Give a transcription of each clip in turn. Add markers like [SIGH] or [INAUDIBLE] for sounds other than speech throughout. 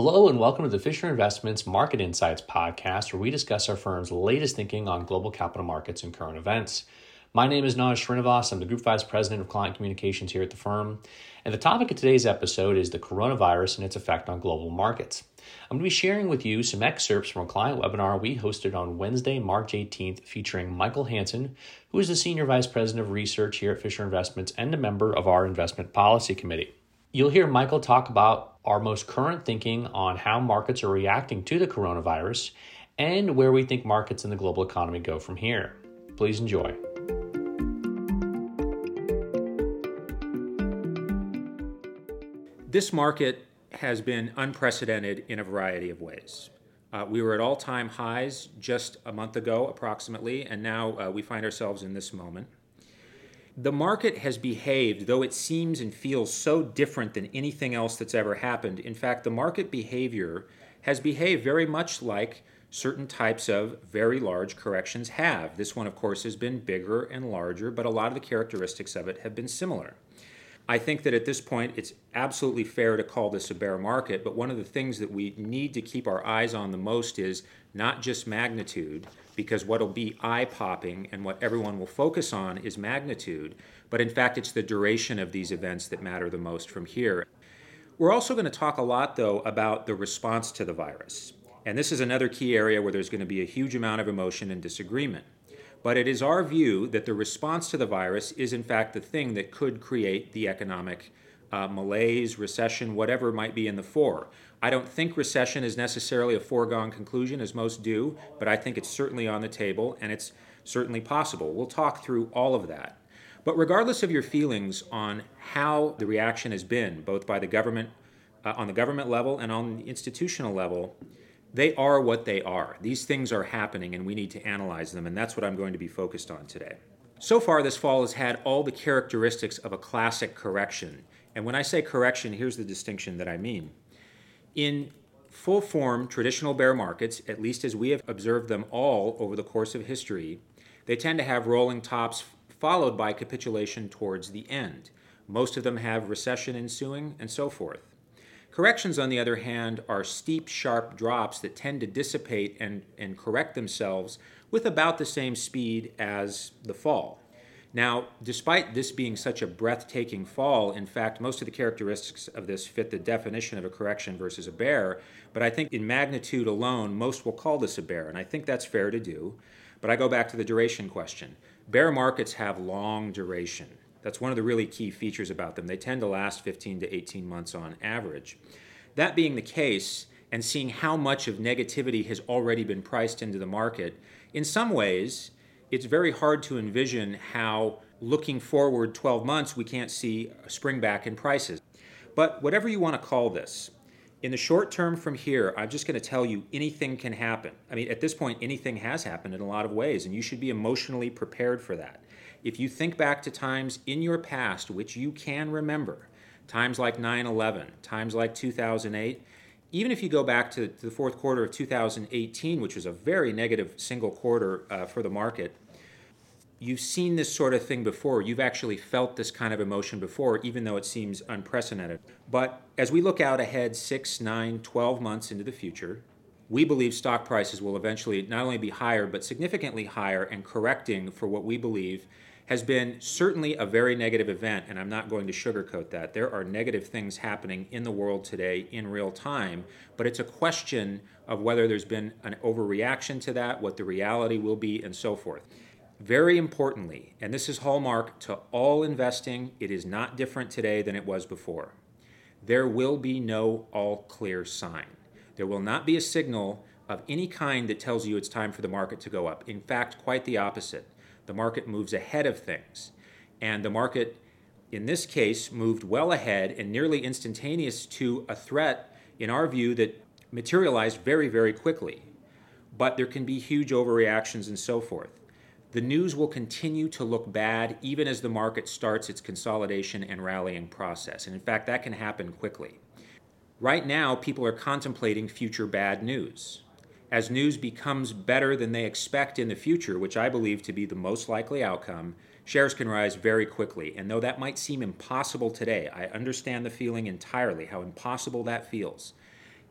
Hello, and welcome to the Fisher Investments Market Insights podcast, where we discuss our firm's latest thinking on global capital markets and current events. My name is Naj Srinivas. I'm the Group Vice President of Client Communications here at the firm. And the topic of today's episode is the coronavirus and its effect on global markets. I'm going to be sharing with you some excerpts from a client webinar we hosted on Wednesday, March 18th, featuring Michael Hanson, who is the Senior Vice President of Research here at Fisher Investments and a member of our Investment Policy Committee. You'll hear Michael talk about our most current thinking on how markets are reacting to the coronavirus and where we think markets and the global economy go from here. Please enjoy. This market has been unprecedented in a variety of ways. Uh, we were at all time highs just a month ago, approximately, and now uh, we find ourselves in this moment the market has behaved, though it seems and feels so different than anything else that's ever happened. In fact, the market behavior has behaved very much like certain types of very large corrections have. This one, of course, has been bigger and larger, but a lot of the characteristics of it have been similar. I think that at this point it's absolutely fair to call this a bear market, but one of the things that we need to keep our eyes on the most is not just magnitude, because what'll be eye popping and what everyone will focus on is magnitude, but in fact, it's the duration of these events that matter the most from here. We're also going to talk a lot, though, about the response to the virus. And this is another key area where there's going to be a huge amount of emotion and disagreement. But it is our view that the response to the virus is, in fact, the thing that could create the economic uh, malaise, recession, whatever might be in the fore. I don't think recession is necessarily a foregone conclusion, as most do, but I think it's certainly on the table and it's certainly possible. We'll talk through all of that. But regardless of your feelings on how the reaction has been, both by the government, uh, on the government level and on the institutional level, they are what they are. These things are happening and we need to analyze them, and that's what I'm going to be focused on today. So far, this fall has had all the characteristics of a classic correction. And when I say correction, here's the distinction that I mean. In full form traditional bear markets, at least as we have observed them all over the course of history, they tend to have rolling tops followed by capitulation towards the end. Most of them have recession ensuing and so forth. Corrections, on the other hand, are steep, sharp drops that tend to dissipate and, and correct themselves with about the same speed as the fall. Now, despite this being such a breathtaking fall, in fact, most of the characteristics of this fit the definition of a correction versus a bear, but I think in magnitude alone, most will call this a bear, and I think that's fair to do. But I go back to the duration question. Bear markets have long duration. That's one of the really key features about them. They tend to last 15 to 18 months on average. That being the case, and seeing how much of negativity has already been priced into the market, in some ways, it's very hard to envision how looking forward 12 months we can't see a spring back in prices. But whatever you want to call this, in the short term from here, I'm just going to tell you anything can happen. I mean, at this point, anything has happened in a lot of ways, and you should be emotionally prepared for that. If you think back to times in your past which you can remember, times like 9 11, times like 2008, even if you go back to, the fourth quarter of 2018, which was a very negative single quarter uh, for the market, you've seen this sort of thing before. You've actually felt this kind of emotion before, even though it seems unprecedented. But as we look out ahead six, nine, 12 months into the future, we believe stock prices will eventually not only be higher, but significantly higher and correcting for what we believe has been certainly a very negative event, and I'm not going to sugarcoat that. There are negative things happening in the world today in real time, but it's a question of whether there's been an overreaction to that, what the reality will be, and so forth. Very importantly, and this is hallmark to all investing, it is not different today than it was before. There will be no all clear sign. There will not be a signal of any kind that tells you it's time for the market to go up. In fact, quite the opposite the market moves ahead of things. And the market, in this case, moved well ahead and nearly instantaneous to a threat, in our view, that materialized very, very quickly. But there can be huge overreactions and so forth. The news will continue to look bad even as the market starts its consolidation and rallying process. And in fact, that can happen quickly. Right now, people are contemplating future bad news as news becomes better than they expect in the future, which I believe to be the most likely outcome, shares can rise very quickly. And though that might seem impossible today, I understand the feeling entirely, how impossible that feels.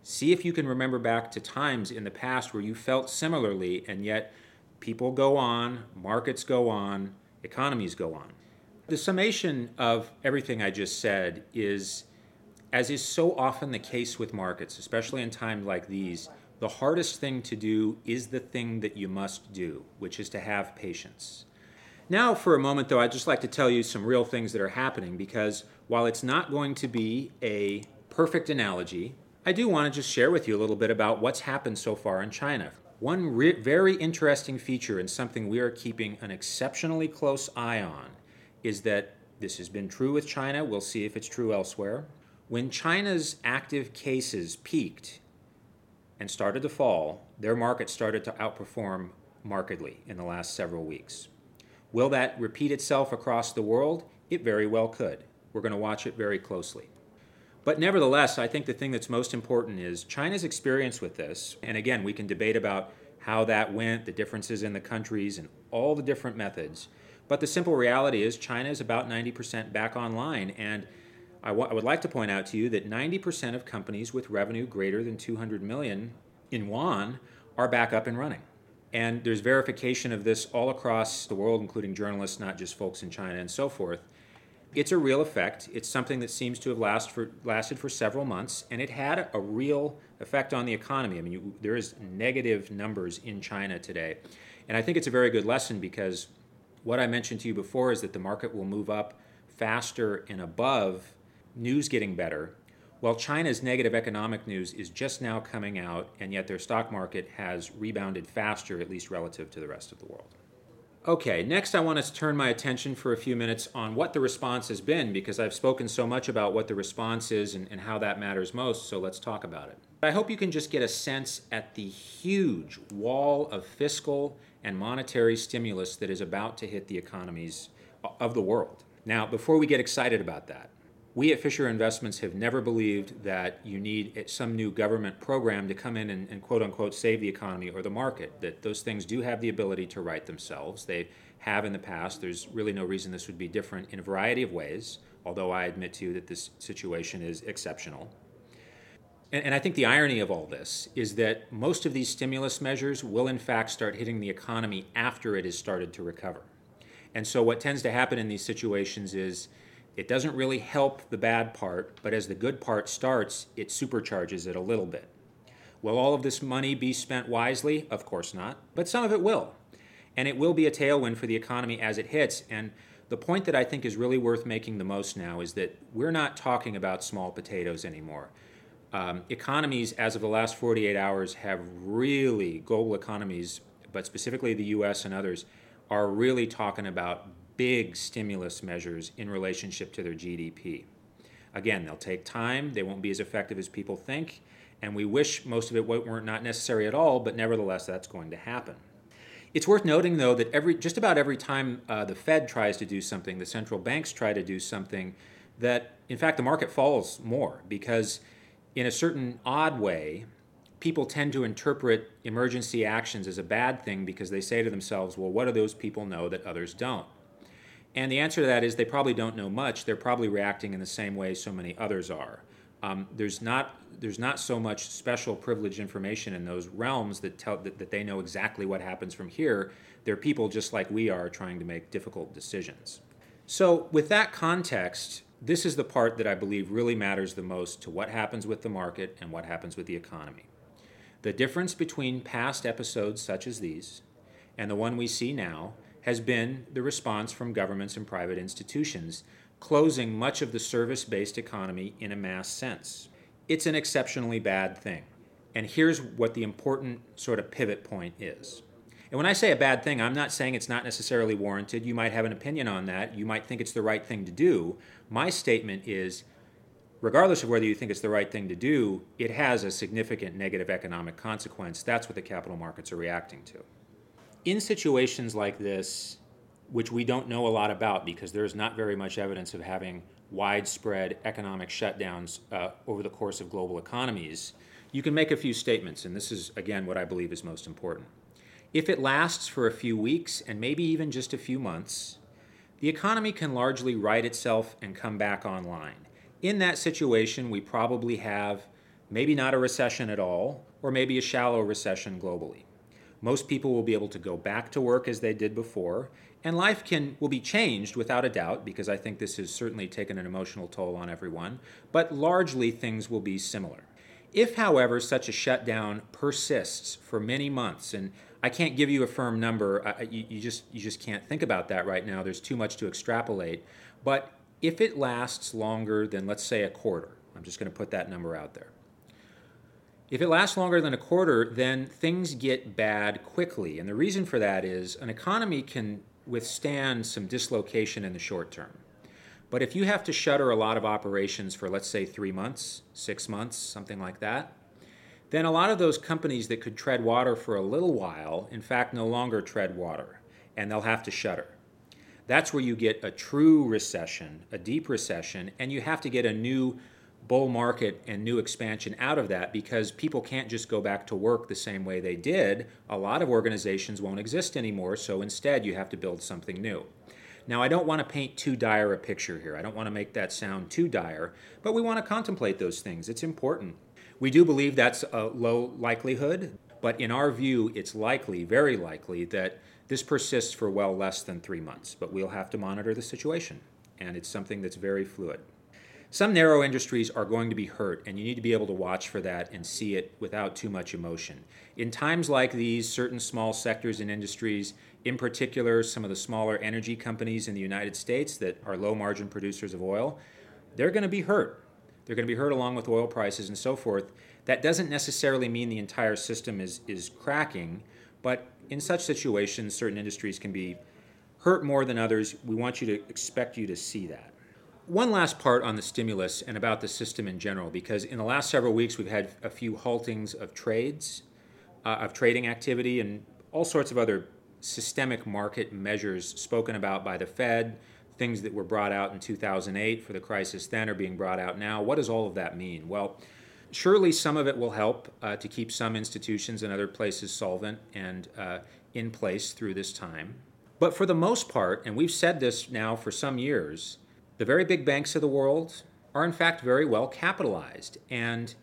See if you can remember back to times in the past where you felt similarly, and yet people go on, markets go on, economies go on. The summation of everything I just said is, as is so often the case with markets, especially in times like these, the hardest thing to do is the thing that you must do, which is to have patience. Now, for a moment, though, I'd just like to tell you some real things that are happening because while it's not going to be a perfect analogy, I do want to just share with you a little bit about what's happened so far in China. One re- very interesting feature and something we are keeping an exceptionally close eye on is that this has been true with China. We'll see if it's true elsewhere. When China's active cases peaked and started to fall, their market started to outperform markedly in the last several weeks. Will that repeat itself across the world? It very well could. We're going to watch it very closely. But nevertheless, I think the thing that's most important is China's experience with this. And again, we can debate about how that went, the differences in the countries, and all the different methods. But the simple reality is China is about 90% back online. And I, w- I would like to point out to you that 90% of companies with revenue greater than 200 million in yuan are back up and running. And there's verification of this all across the world, including journalists, not just folks in China and so forth. It's a real effect. It's something that seems to have last for, lasted for several months, and it had a real effect on the economy. I mean, you, there is negative numbers in China today. And I think it's a very good lesson because what I mentioned to you before is that the market will move up faster and above news getting better while China's negative economic news is just now coming out, and yet their stock market has rebounded faster, at least relative to the rest of the world. Okay, next I want to turn my attention for a few minutes on what the response has been because I've spoken so much about what the response is and, and, how that matters most, so let's talk about it. I hope you can just get a sense at the huge wall of fiscal and monetary stimulus that is about to hit the economies of the world. Now, before we get excited about that, we at Fisher Investments have never believed that you need some new government program to come in and, and, quote unquote save the economy or the market. That those things do have the ability to right themselves. They have in the past. There's really no reason this would be different in a variety of ways, although I admit to you that this situation is exceptional. And, and I think the irony of all this is that most of these stimulus measures will, in fact, start hitting the economy after it has started to recover. And so, what tends to happen in these situations is it doesn't really help the bad part, but as the good part starts, it supercharges it a little bit. Will all of this money be spent wisely? Of course not, but some of it will. And it will be a tailwind for the economy as it hits. And the point that I think is really worth making the most now is that we're not talking about small potatoes anymore. Um, economies, as of the last 48 hours, have really, global economies, but specifically the US and others, are really talking about big stimulus measures in relationship to their GDP. Again, they'll take time, they won't be as effective as people think, and we wish most of it weren't not necessary at all, but nevertheless, that's going to happen. It's worth noting, though, that every just about every time uh, the Fed tries to do something, the central banks try to do something, that in fact the market falls more because, in a certain odd way, people tend to interpret emergency actions as a bad thing because they say to themselves, well, what do those people know that others don't? And the answer to that is they probably don't know much. They're probably reacting in the same way so many others are. Um, there's not there's not so much special privileged information in those realms that tell that, that they know exactly what happens from here. They're people just like we are trying to make difficult decisions. So with that context, this is the part that I believe really matters the most to what happens with the market and what happens with the economy. The difference between past episodes such as these and the one we see now has been the response from governments and private institutions, closing much of the service based economy in a mass sense. It's an exceptionally bad thing. And here's what the important sort of pivot point is. And when I say a bad thing, I'm not saying it's not necessarily warranted. You might have an opinion on that. You might think it's the right thing to do. My statement is regardless of whether you think it's the right thing to do, it has a significant negative economic consequence. That's what the capital markets are reacting to in situations like this, which we don't know a lot about because there's not very much evidence of having widespread economic shutdowns uh, over the course of global economies, you can make a few statements, and this is, again, what I believe is most important. If it lasts for a few weeks and maybe even just a few months, the economy can largely right itself and come back online. In that situation, we probably have maybe not a recession at all, or maybe a shallow recession globally. Most people will be able to go back to work as they did before, and life can will be changed without a doubt because I think this has certainly taken an emotional toll on everyone, but largely things will be similar. If, however, such a shutdown persists for many months, and I can't give you a firm number, I, you, you, just, you just can't think about that right now, there's too much to extrapolate, but if it lasts longer than, let's say, a quarter, I'm just going to put that number out there. If it lasts longer than a quarter, then things get bad quickly. And the reason for that is an economy can withstand some dislocation in the short term. But if you have to shutter a lot of operations for, let's say, three months, six months, something like that, then a lot of those companies that could tread water for a little while, in fact, no longer tread water, and they'll have to shutter. That's where you get a true recession, a deep recession, and you have to get a new bull market and new expansion out of that because people can't just go back to work the same way they did. A lot of organizations won't exist anymore, so instead you have to build something new. Now, I don't want to paint too dire a picture here. I don't want to make that sound too dire, but we want to contemplate those things. It's important. We do believe that's a low likelihood, but in our view, it's likely, very likely, that this persists for well less than three months. But we'll have to monitor the situation, and it's something that's very fluid. Some narrow industries are going to be hurt, and you need to be able to watch for that and see it without too much emotion. In times like these, certain small sectors and industries, in particular some of the smaller energy companies in the United States that are low margin producers of oil, they're going to be hurt. They're going to be hurt along with oil prices and so forth. That doesn't necessarily mean the entire system is, is cracking, but in such situations, certain industries can be hurt more than others. We want you to expect you to see that. One last part on the stimulus and about the system in general, because in the last several weeks we've had a few haltings of trades, uh, of trading activity, and all sorts of other systemic market measures spoken about by the Fed, things that were brought out in 2008 for the crisis then are being brought out now. What does all of that mean? Well, surely some of it will help uh, to keep some institutions and other places solvent and uh, in place through this time. But for the most part, and we've said this now for some years, the very big banks of the world are, in fact, very well capitalized. And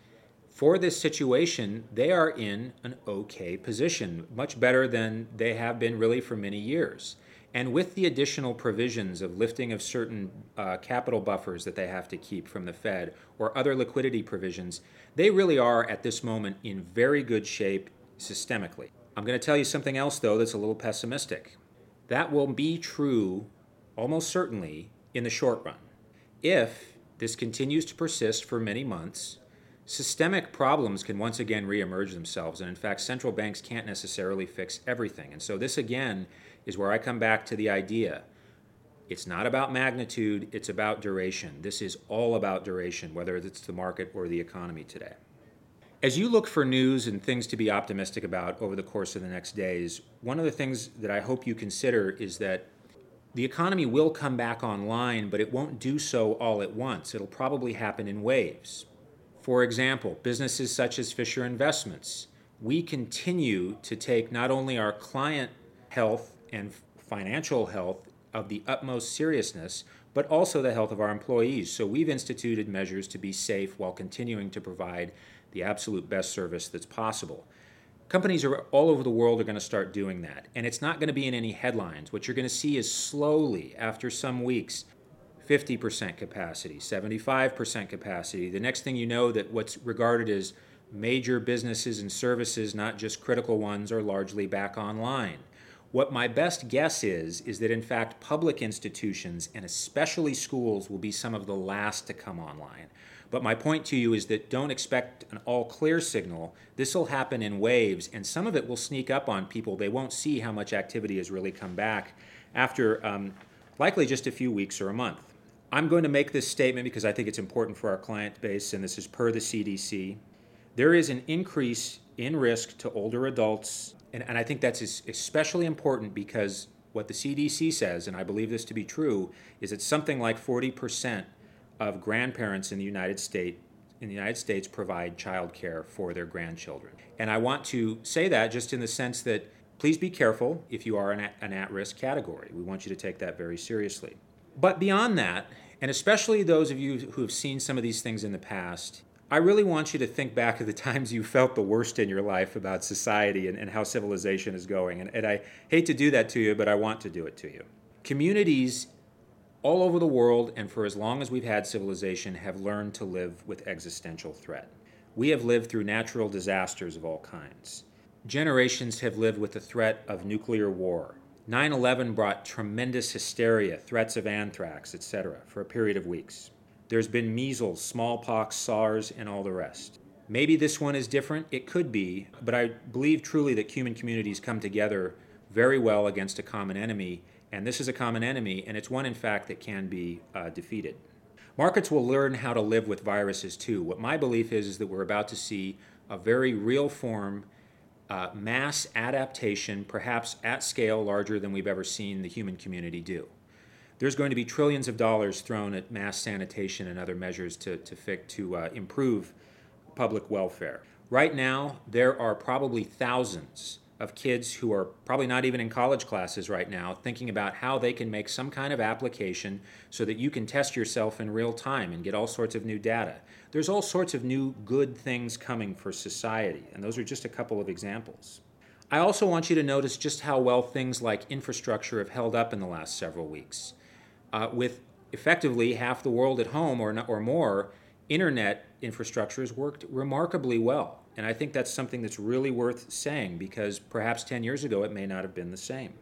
for this situation, they are in an okay position, much better than they have been really for many years. And with the additional provisions of lifting of certain uh, capital buffers that they have to keep from the Fed or other liquidity provisions, they really are at this moment in very good shape systemically. I'm going to tell you something else, though, that's a little pessimistic. That will be true almost certainly in the short run. If this continues to persist for many months, systemic problems can once again reemerge themselves. And in fact, central banks can't necessarily fix everything. And so, this again is where I come back to the idea it's not about magnitude, it's about duration. This is all about duration, whether it's the market or the economy today. As you look for news and things to be optimistic about over the course of the next days, one of the things that I hope you consider is that the economy will come back online, but it won't do so all at once. It'll probably happen in waves. For example, businesses such as Fisher Investments, we continue to take not only our client health and financial health of the utmost seriousness, but also the health of our employees. So we've instituted measures to be safe while continuing to provide the absolute best service that's possible. Companies are all over the world are going to start doing that, and it's not going to be in any headlines. What you're going to see is slowly, after some weeks, 50% capacity, 75% capacity. The next thing you know, that what's regarded as major businesses and services, not just critical ones, are largely back online. What my best guess is, is that in fact public institutions and especially schools will be some of the last to come online. But my point to you is that don't expect an all clear signal. This will happen in waves, and some of it will sneak up on people. They won't see how much activity has really come back after um, likely just a few weeks or a month. I'm going to make this statement because I think it's important for our client base, and this is per the CDC. There is an increase in risk to older adults, and, and I think that's especially important because what the CDC says, and I believe this to be true, is that something like 40% of grandparents in the United States in the United States provide child care for their grandchildren. And I want to say that just in the sense that please be careful if you are an, an at risk category. We want you to take that very seriously. But beyond that, and especially those of you who have seen some of these things in the past, I really want you to think back to the [LAUGHS] times you felt the worst in your life about society and, and how civilization is going. And, and I hate to do that to you, but I want to do it to you. Communities all over the world, and for as long as we've had civilization, have learned to live with existential threat. We have lived through natural disasters of all kinds. Generations have lived with the threat of nuclear war. 9 11 brought tremendous hysteria, threats of anthrax, etc., for a period of weeks. There's been measles, smallpox, SARS, and all the rest. Maybe this one is different. It could be, but I believe truly that human communities come together very well against a common enemy and this is a common enemy, and it's one, in fact, that can be uh, defeated. Markets will learn how to live with viruses too. What my belief is is that we're about to see a very real form uh, mass adaptation, perhaps at scale larger than we've ever seen the human community do. There's going to be trillions of dollars thrown at mass sanitation and other measures to, to, to uh, improve public welfare. Right now, there are probably thousands of kids who are probably not even in college classes right now thinking about how they can make some kind of application so that you can test yourself in real time and get all sorts of new data. There's all sorts of new good things coming for society, and those are just a couple of examples. I also want you to notice just how well things like infrastructure have held up in the last several weeks. Uh, with effectively half the world at home or, or more, internet infrastructure has worked remarkably well. And I think that's something that's really worth saying because perhaps 10 years ago it may not have been the same.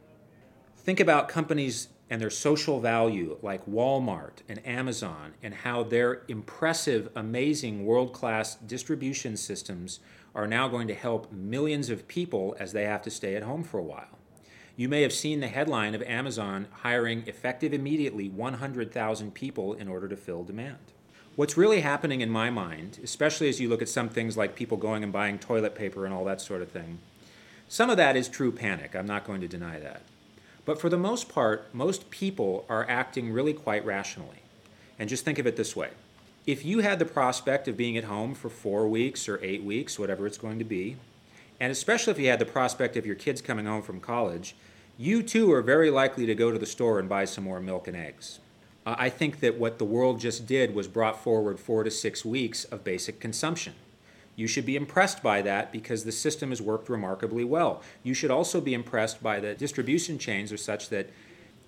Think about companies and their social value like Walmart and Amazon and how their impressive, amazing, world class distribution systems are now going to help millions of people as they have to stay at home for a while. You may have seen the headline of Amazon hiring effective immediately 100,000 people in order to fill demand. What's really happening in my mind, especially as you look at some things like people going and buying toilet paper and all that sort of thing, some of that is true panic. I'm not going to deny that. But for the most part, most people are acting really quite rationally. And just think of it this way if you had the prospect of being at home for four weeks or eight weeks, whatever it's going to be, and especially if you had the prospect of your kids coming home from college, you too are very likely to go to the store and buy some more milk and eggs. Uh, I think that what the world just did was brought forward four to six weeks of basic consumption. You should be impressed by that because the system has worked remarkably well. You should also be impressed by the distribution chains are such that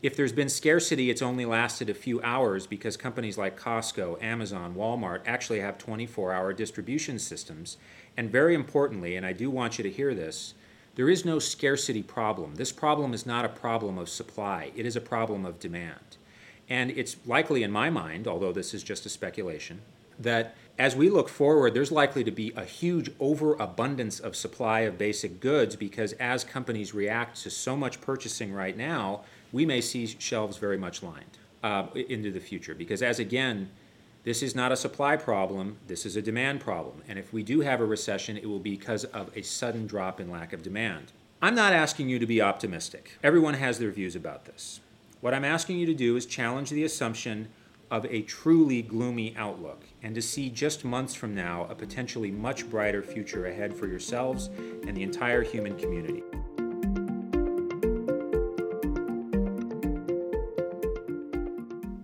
if there's been scarcity, it's only lasted a few hours because companies like Costco, Amazon, Walmart actually have 24 hour distribution systems. And very importantly, and I do want you to hear this, there is no scarcity problem. This problem is not a problem of supply, it is a problem of demand. And it's likely, in my mind, although this is just a speculation, that as we look forward, there's likely to be a huge overabundance of supply of basic goods because as companies react to so much purchasing right now, we may see shelves very much lined uh, into the future. Because, as again, this is not a supply problem, this is a demand problem. And if we do have a recession, it will be because of a sudden drop in lack of demand. I'm not asking you to be optimistic. Everyone has their views about this. What I'm asking you to do is challenge the assumption of a truly gloomy outlook and to see just months from now a potentially much brighter future ahead for yourselves and the entire human community.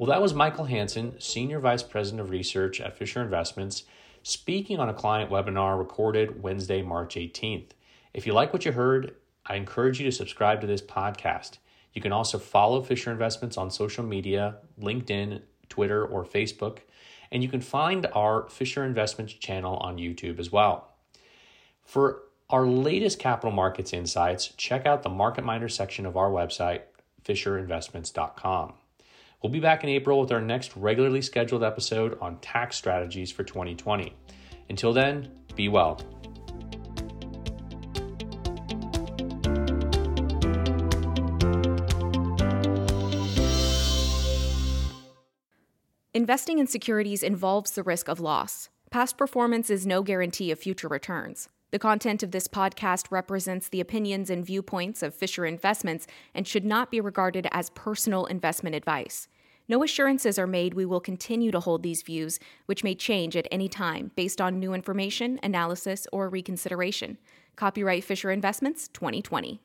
Well, that was Michael Hanson, Senior Vice President of Research at Fisher Investments, speaking on a client webinar recorded Wednesday, March 18th. If you like what you heard, I encourage you to subscribe to this podcast. You can also follow Fisher Investments on social media, LinkedIn, Twitter, or Facebook. And you can find our Fisher Investments channel on YouTube as well. For our latest capital markets insights, check out the Market Minder section of our website, fisherinvestments.com. We'll be back in April with our next regularly scheduled episode on tax strategies for 2020. Until then, be well. Investing in securities involves the risk of loss. Past performance is no guarantee of future returns. The content of this podcast represents the opinions and viewpoints of Fisher Investments and should not be regarded as personal investment advice. No assurances are made we will continue to hold these views, which may change at any time based on new information, analysis, or reconsideration. Copyright Fisher Investments 2020.